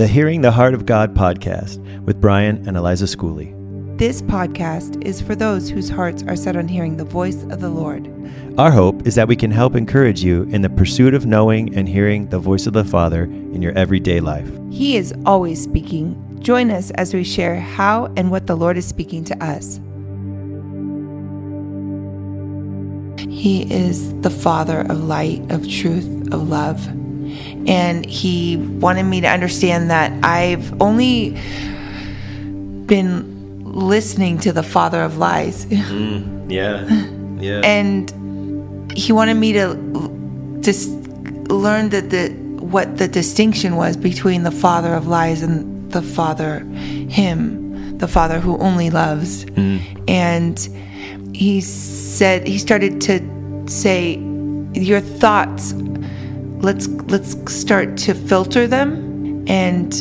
the Hearing the Heart of God podcast with Brian and Eliza Schooley. This podcast is for those whose hearts are set on hearing the voice of the Lord. Our hope is that we can help encourage you in the pursuit of knowing and hearing the voice of the Father in your everyday life. He is always speaking. Join us as we share how and what the Lord is speaking to us. He is the Father of light, of truth, of love. And He wanted me to understand that I've only been listening to the Father of lies. Mm, yeah. Yeah. and He wanted me to just learn that the what the distinction was between the Father of lies and the Father, Him, the Father who only loves. And He said He started to say, "Your thoughts let's let's start to filter them. And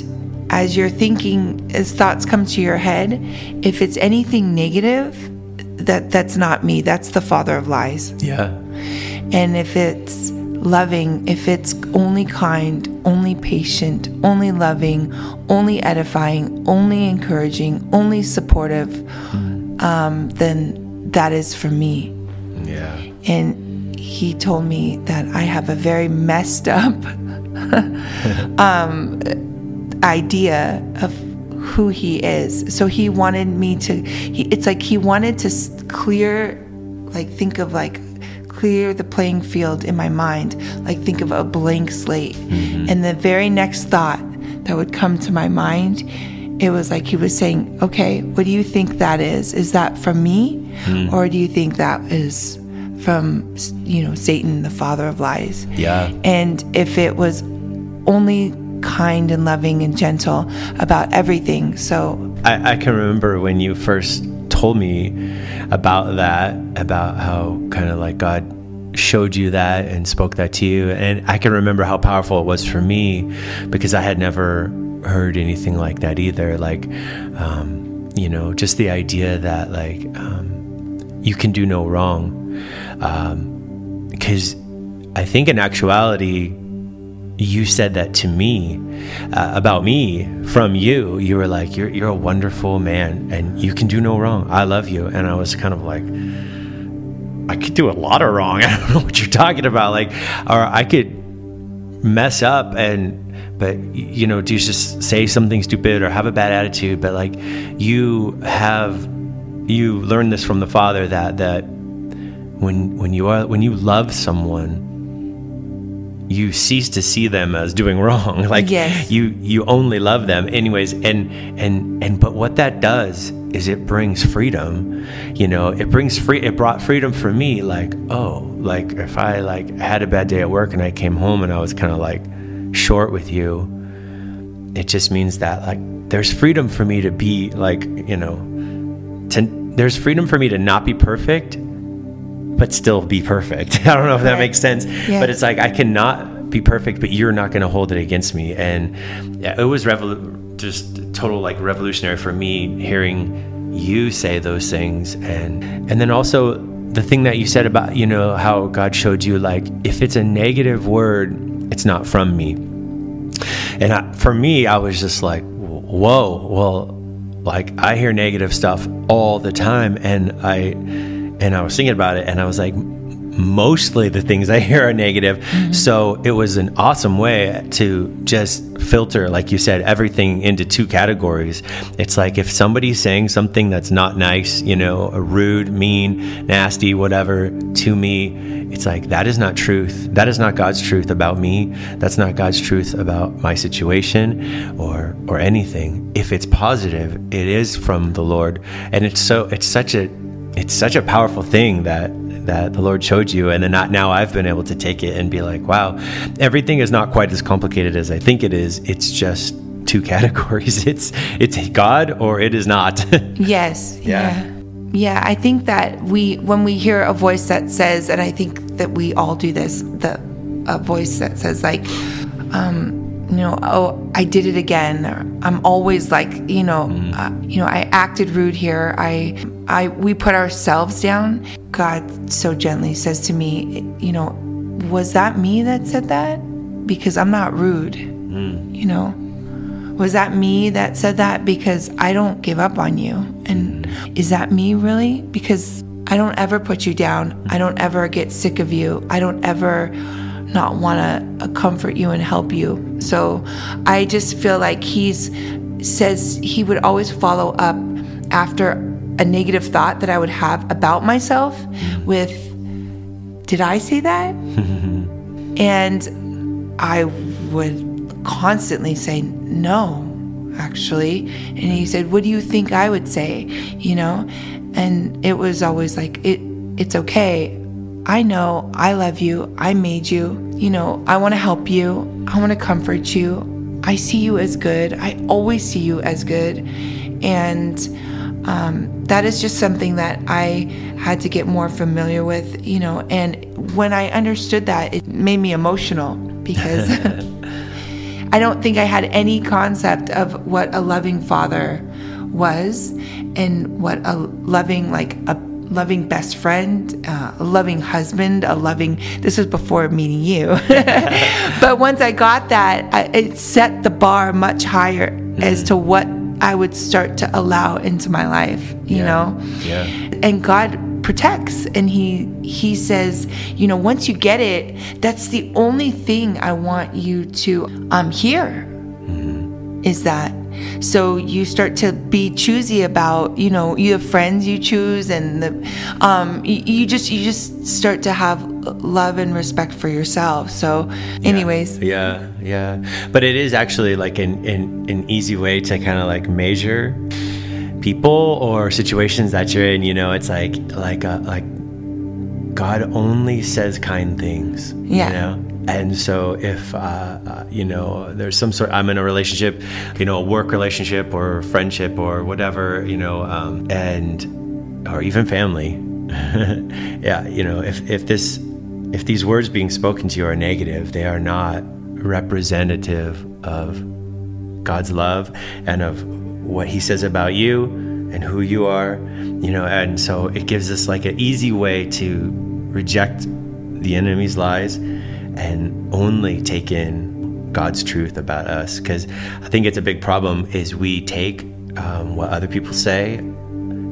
as you're thinking as thoughts come to your head if it's anything negative that that's not me. That's the father of lies. Yeah. and if it's loving if it's only kind only patient only loving only edifying only encouraging only supportive um, then that is for me. Yeah. and he told me that I have a very messed up um, idea of who he is. So he wanted me to. He, it's like he wanted to clear, like think of like clear the playing field in my mind. Like think of a blank slate, and the very next thought that would come to my mind. It was like he was saying, "Okay, what do you think that is? Is that from me, or do you think that is from you know Satan, the father of lies?" Yeah. And if it was only kind and loving and gentle about everything, so I, I can remember when you first told me about that, about how kind of like God showed you that and spoke that to you. And I can remember how powerful it was for me because I had never heard anything like that either. Like, um, you know, just the idea that like um, you can do no wrong. Because I think in actuality, you said that to me uh, about me from you. You were like, you're, you're a wonderful man and you can do no wrong. I love you. And I was kind of like, I could do a lot of wrong. I don't know what you're talking about. Like, or I could mess up and, but you know, do just say something stupid or have a bad attitude. But like, you have, you learn this from the Father that, that when, when you are, when you love someone, you cease to see them as doing wrong. Like Yes. you you only love them anyways. And and and but what that does is it brings freedom. You know it brings free it brought freedom for me. Like oh like if i like had a bad day at work and i came home and i was kind of like short with you it just means that like there's freedom for me to be like you know to there's freedom for me to not be perfect but still be perfect. I don't know if that Right. makes sense, Yeah. but it's like I cannot be perfect, but you're not going to hold it against me. And yeah, it was revolu- just total like revolutionary for me hearing you say those things, and and then also the thing that you said about you know how God showed you like if it's a negative word, it's not from me. And I, for me, I was just like, whoa, well, like I hear negative stuff all the time, and I and I was thinking about it, and I was like, mostly the things I hear are negative. Mm-hmm. So it was an awesome way to just filter, like you said, everything into two categories. It's like if somebody's saying something that's not nice, you know, rude, mean, nasty, whatever to me, it's like that is not truth. That is not God's truth about me. That's not God's truth about my situation or or anything. If it's positive, it is from the Lord. And it's so it's such a it's such a powerful thing that that the Lord showed you, and then not, now I've been able to take it and be like, wow, everything is not quite as complicated as I think it is. It's just two categories. It's it's God or it is not. Yes. Yeah. Yeah. Yeah, I think that we when we hear a voice that says and I think that we all do this, the a voice that says like um you know, oh, I did it again. I'm always like, you know, mm-hmm. uh, you know, I acted rude here. I, I, we put ourselves down. God so gently says to me, you know, was that me that said that? Because I'm not rude, mm. you know. was that me that said that? Because I don't give up on you. And mm. is that me really? Because I don't ever put you down. I don't ever get sick of you. I don't ever not want to uh, comfort you and help you. So I just feel like he's says he would always follow up after a negative thought that I would have about myself with, Did I say that? and I would constantly say, No, actually. And he said, What do you think I would say? You know? And it was always like, it, It's okay. I know I love you. I made you. You know, I want to help you. I want to comfort you. I see you as good. I always see you as good. And um, that is just something that I had to get more familiar with, you know. And when I understood that, it made me emotional because I don't think I had any concept of what a loving father was and what a loving, like a loving best friend, uh, a loving husband, a loving. This was before meeting you, but once I got that, I, it set the bar much higher mm-hmm. as to what I would start to allow into my life, you yeah. know? Yeah. And God protects and he he says, you know, once you get it, that's the only thing I want you to um hear. Is that so you start to be choosy about, you know, you have friends you choose and the um you, you just you just start to have love and respect for yourself. So anyways. Yeah, yeah. yeah. But it is actually like an, an, an easy way to kind of like measure people or situations that you're in, you know, it's like like uh, like God only says kind things. Yeah. You know? And so, if uh, uh, you know, there's some sort, I'm in a relationship, you know, a work relationship or friendship or whatever, you know, um, and or even family. yeah, you know, if if this if these words being spoken to you are negative, they are not representative of God's love and of what He says about you and who you are, you know, and so it gives us like an easy way to reject the enemy's lies and only take in God's truth about us. Because I think it's a big problem is we take um, what other people say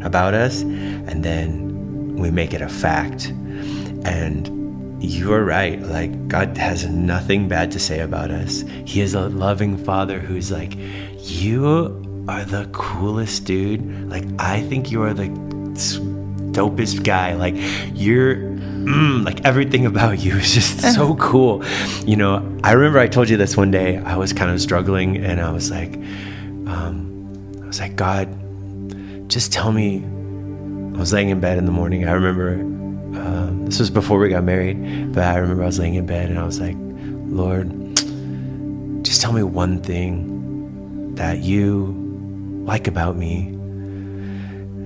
about us and then we make it a fact. And you are right. Like, God has nothing bad to say about us. He is a loving father who's like, You are the coolest dude. Like, I think you are the dopest guy. Like, you're mm, like everything about you is just so cool. You know, I remember I told you this one day. I was kind of struggling, and I was like, um, I was like, God, just tell me. I was laying in bed in the morning. I remember um, this was before we got married, but I remember I was laying in bed and I was like, Lord, just tell me one thing that you like about me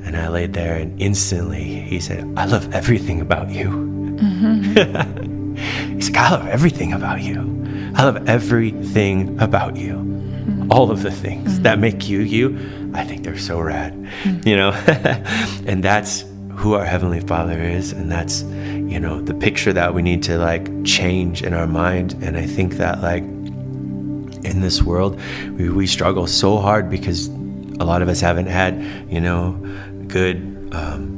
and I laid there, and instantly he said, I love everything about you. Mm-hmm. He's like, I love everything about you. I love everything about you. Mm-hmm. All of the things mm-hmm. that make you you, I think they're so rad, mm-hmm. you know? and that's who our Heavenly Father is. And that's, you know, the picture that we need to like change in our mind. And I think that, like, in this world, we, we struggle so hard because a lot of us haven't had, you know, good um,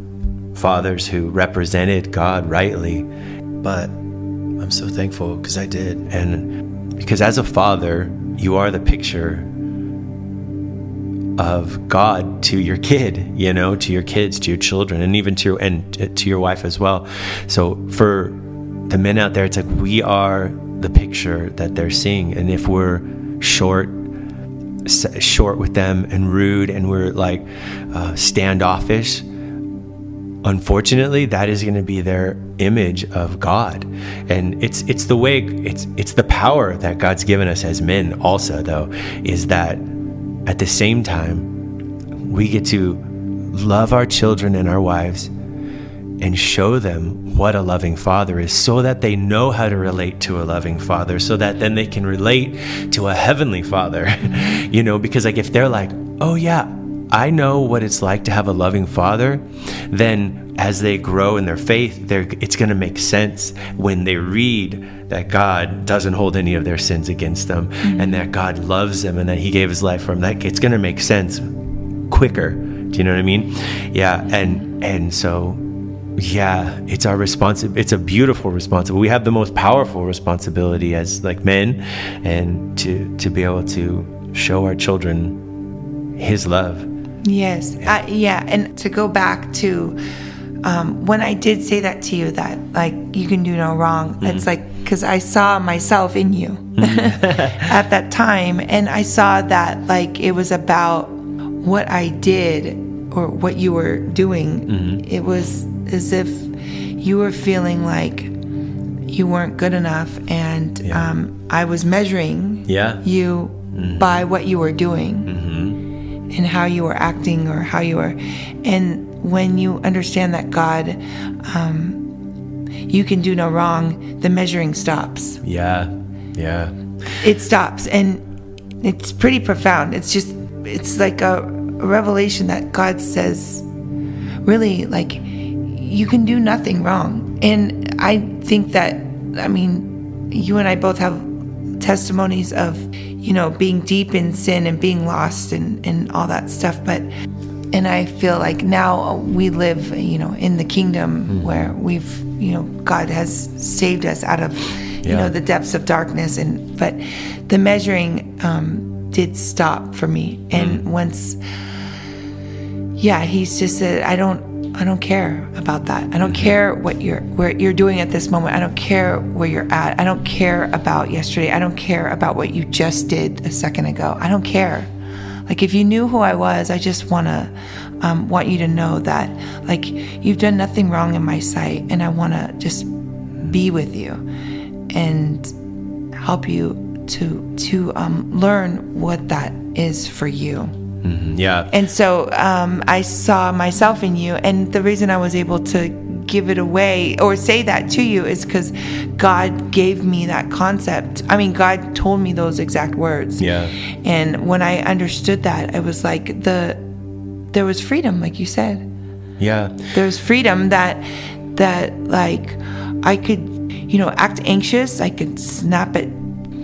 fathers who represented God rightly. But I'm so thankful because I did. And because as a father, you are the picture of God to your kid, you know, to your kids, to your children, and even to and to your wife as well. So for the men out there, it's like we are the picture that they're seeing, and if we're short short with them and rude and we're like uh, standoffish unfortunately that is going to be their image of god. And it's it's the way it's it's the power that god's given us as men also though is that at the same time we get to love our children and our wives and show them what a loving father is so that they know how to relate to a loving father so that then they can relate to a heavenly father. You know because like if they're like oh yeah I know what it's like to have a loving father, then as they grow in their faith, it's going to make sense when they read that God doesn't hold any of their sins against them mm-hmm. and that God loves them and that He gave His life for them. That it's going to make sense quicker. Do you know what I mean? Yeah, and and so yeah it's our responsibility it's a beautiful responsibility we have the most powerful responsibility as like men and to to be able to show our children his love yes yeah, uh, yeah. and to go back to um, when i did say that to you that like you can do no wrong mm-hmm. it's like because i saw myself in you mm-hmm. at that time and i saw that like it was about what i did or what you were doing mm-hmm. it was as if you were feeling like you weren't good enough, and yeah. um, I was measuring yeah. you mm-hmm. by what you were doing and how you are acting or how you are. And when you understand that God, um, you can do no wrong, the measuring stops. Yeah, yeah. It stops, and it's pretty profound. It's just, it's like a, a revelation that God says, really, like you can do nothing wrong. And I think that, I mean, you and I both have testimonies of, you know, being deep in sin and being lost and, and all that stuff. But, and I feel like now we live, you know, in the kingdom mm. where we've, you know, God has saved us out of, you yeah. know, the depths of darkness. And, but the measuring um, did stop for me. And mm. once, yeah, he's just said, I don't, I don't care about that. I don't care what you're where you're doing at this moment. I don't care where you're at. I don't care about yesterday. I don't care about what you just did a second ago. I don't care. Like if you knew who I was, I just wanna um, want you to know that like you've done nothing wrong in my sight, and I wanna just be with you and help you to to um, learn what that is for you. Mm-hmm. Yeah. And so um, I saw myself in you. And the reason I was able to give it away or say that to you is because God gave me that concept. I mean, God told me those exact words. Yeah. And when I understood that, it was like the there was freedom, like you said. Yeah. There was freedom that that like I could, you know, act anxious. I could snap at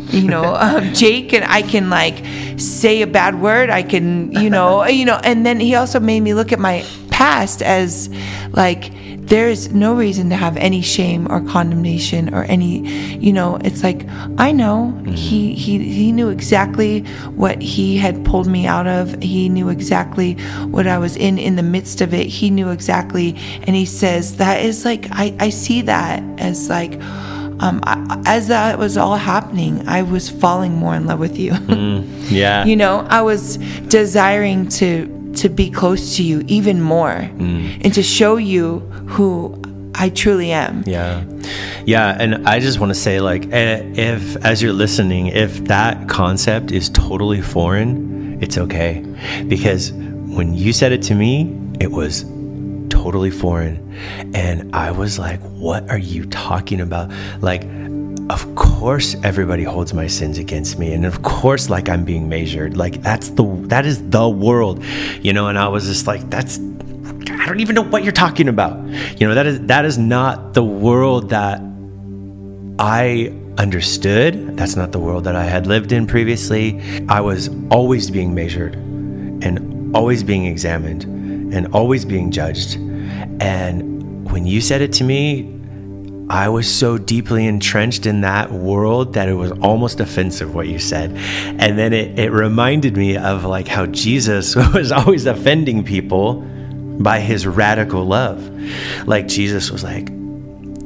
you know um, Jake and I can like say a bad word. I can you know you know and then he also made me look at my past as like there's no reason to have any shame or condemnation or any you know it's like i know. Mm-hmm. he he he knew exactly what he had pulled me out of. He knew exactly what i was in in the midst of it. He knew exactly. And he says that is like i i see that as like um, I, as that was all happening, I was falling more in love with you. mm, yeah. You know, I was desiring to to be close to you even more mm. and to show you who I truly am. Yeah. Yeah. And I just want to say, like, eh, if, as you're listening, if that concept is totally foreign, it's okay. Because when you said it to me, it was totally foreign. And I was like, what are you talking about? Like, of course everybody holds my sins against me. And of course like i'm being measured. Like that's the that is the world you know? And i was just like that's i don't even know what you're talking about. You know that is that is not the world that i understood. That's not the world that i had lived in previously. I was always being measured and always being examined and always being judged and when you said it to me, I was so deeply entrenched in that world that it was almost offensive what you said. And then it, it reminded me of like how Jesus was always offending people by his radical love. Like Jesus was like,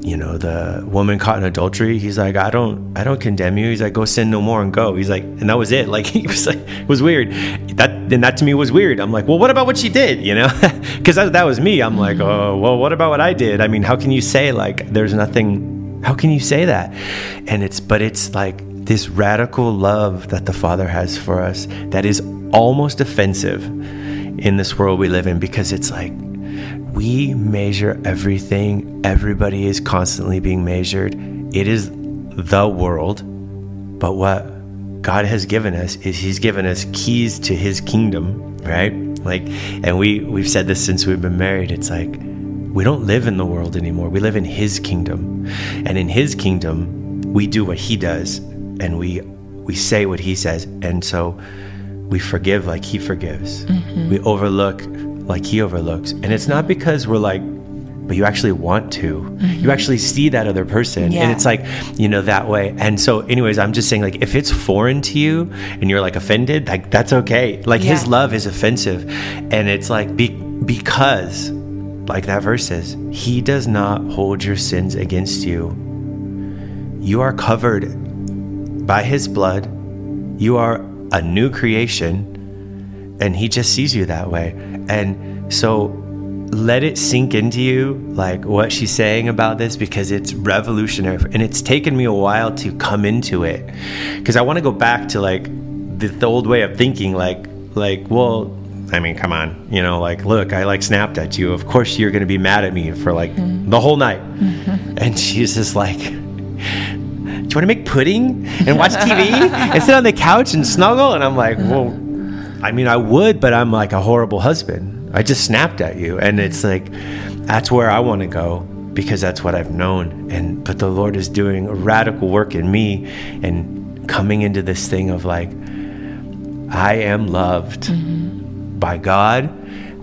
you know the woman caught in adultery he's like i don't i don't condemn you. He's like go sin no more and go. He's like and that was it. Like he was like it was weird. That then that to me was weird. I'm like well what about what she did? You know? Because that, that was me. I'm like oh well what about what i did? I mean how can you say like there's nothing how can you say that? And it's but it's like this radical love that the father has for us that is almost offensive in this world we live in because it's like we measure everything. Everybody is constantly being measured. It is the world. But what God has given us is He's given us keys to His kingdom, right? Like, and we we've said this since we've been married. It's like we don't live in the world anymore. We live in His kingdom, and in His kingdom, we do what He does, and we we say what He says, and so we forgive like He forgives. Mm-hmm. We overlook like He overlooks, and it's not because we're like but you actually want to. You actually see that other person. Mm-hmm. Yeah. And it's like, you know, that way. And so, anyways, I'm just saying, like, if it's foreign to you and you're like offended, like, that's okay. Like, his love is offensive. And it's like, be- because, like that verse says, he does not hold your sins against you. You are covered by his blood. You are a new creation. And he just sees you that way. And so, let it sink into you like what she's saying about this because it's revolutionary and it's taken me a while to come into it. Because i want to go back to like the, the old way of thinking like like well i mean come on you know like look i like snapped at you. Of course you're going to be mad at me for like mm-hmm. the whole night. And she's just like do you want to make pudding and watch tv and sit on the couch and snuggle? And i'm like well I mean, I would, but I'm like a horrible husband. I just snapped at you. And it's like, that's where I want to go because that's what I've known. And, but the Lord is doing a radical work in me and coming into this thing of like, I am loved mm-hmm. by God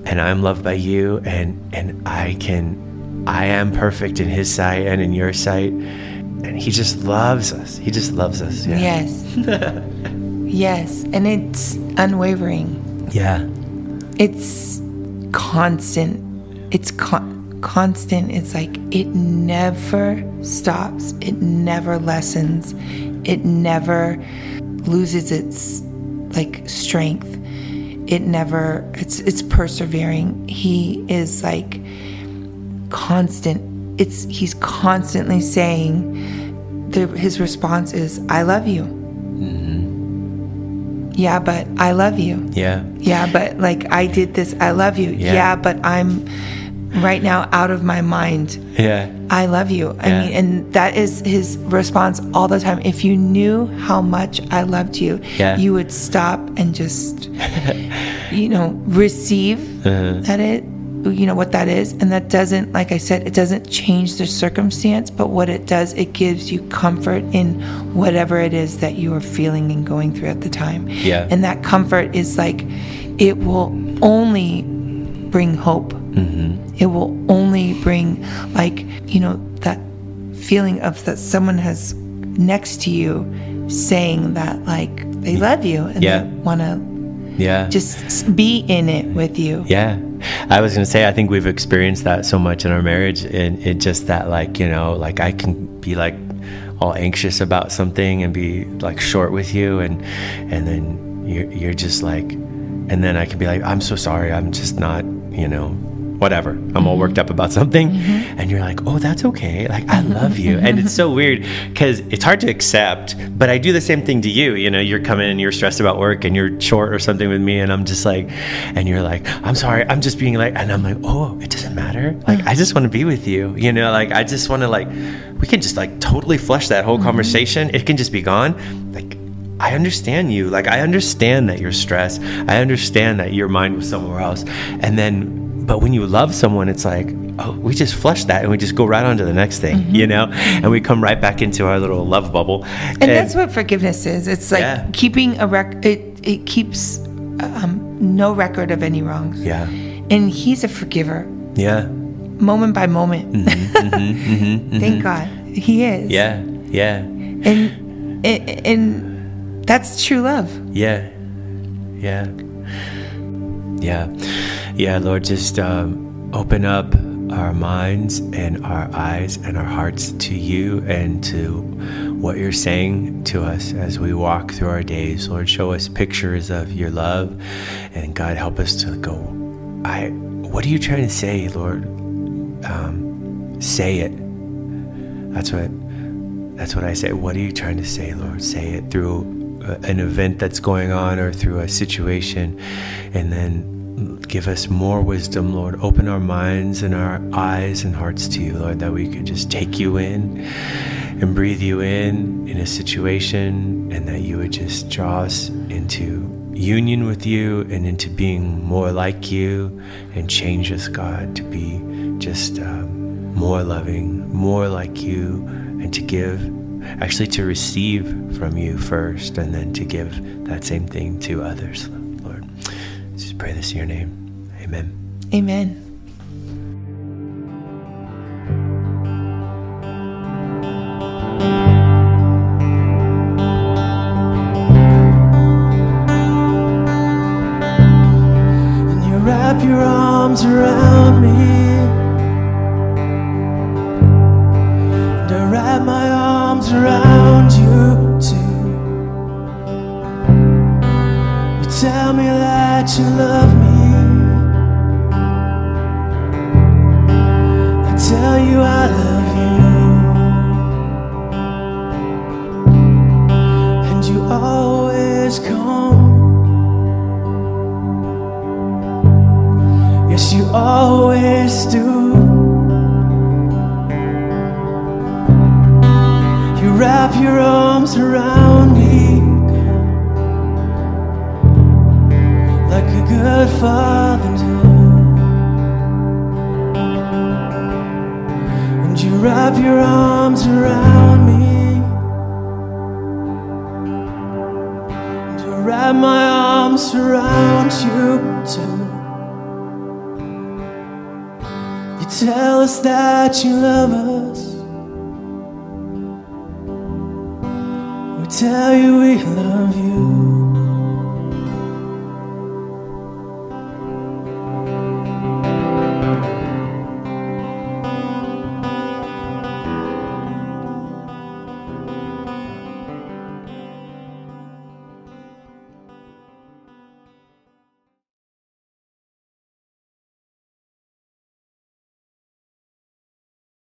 and I'm loved by you. And, and I can, I am perfect in his sight and in your sight. And he just loves us. He just loves us. Yeah. Yes. yes. And it's unwavering. Yeah. It's constant. It's con- constant. It's like it never stops. It never lessens. It never loses its like strength. It never it's it's persevering. He is like constant. It's he's constantly saying the, his response is I love you. Yeah, but I love you. Yeah. Yeah, but like I did this. I love you. Yeah. Yeah, but I'm right now out of my mind. Yeah. I love you. I Yeah. mean, and that is his response all the time. If you knew how much I loved you, Yeah. you would stop and just, you know, receive Uh-huh. that it, you know, what that is. And that doesn't, like I said, it doesn't change the circumstance, but what it does, it gives you comfort in whatever it is that you are feeling and going through at the time. Yeah. And that comfort is like, it will only bring hope. mm-hmm. It will only bring, like, you know, that feeling of that someone has next to you saying that, like, they love you and Yeah. they want to Yeah. just be in it with you. Yeah. I was going to say, I think we've experienced that so much in our marriage. And it just that, like, you know, like I can be like all anxious about something and be like short with you. And, and then you're, you're just like, and then I can be like, I'm so sorry. I'm just not, you know, whatever. I'm all worked up about something. Mm-hmm. And you're like, oh, that's okay. Like, I love you. and it's so weird because it's hard to accept, but I do the same thing to you. You know, you're coming and you're stressed about work and you're short or something with me. And I'm just like, and you're like, I'm sorry. I'm just being like, and I'm like, oh, it doesn't matter. Like, I just want to be with you. You know, like, I just want to, like, we can just like totally flush that whole mm-hmm. conversation. It can just be gone. Like, I understand you. Like, I understand that you're stressed. I understand that your mind was somewhere else. And then, but when you love someone, it's like, oh, we just flush that and we just go right on to the next thing, you know? And we come right back into our little love bubble. And that's what forgiveness is. It's like Yeah. keeping a rec. It it keeps um, no record of any wrongs. yeah, And he's a forgiver, yeah, moment by moment. Mm-hmm. Thank God, he is. Mm-hmm, yeah, yeah, And and, and that's true love. yeah, yeah, yeah, yeah. Lord, just um, open up our minds and our eyes and our hearts to you and to what you're saying to us as we walk through our days. Lord, show us pictures of your love and God, help us to go, I, what are you trying to say, Lord? Um, say it. That's what, that's what I say. What are you trying to say, Lord? Say it through uh, an event that's going on or through a situation and then give us more wisdom, Lord. Open our minds and our eyes and hearts to you, Lord, that we could just take you in and breathe you in in a situation and that you would just draw us into union with you and into being more like you and change us, God, to be just um, more loving, more like you, and to give, actually to receive from you first, and then to give that same thing to others, pray this in your name. Amen. Amen. Tell me that you love me. Wrap my arms around you too. You tell us that you love us. We tell you we love you.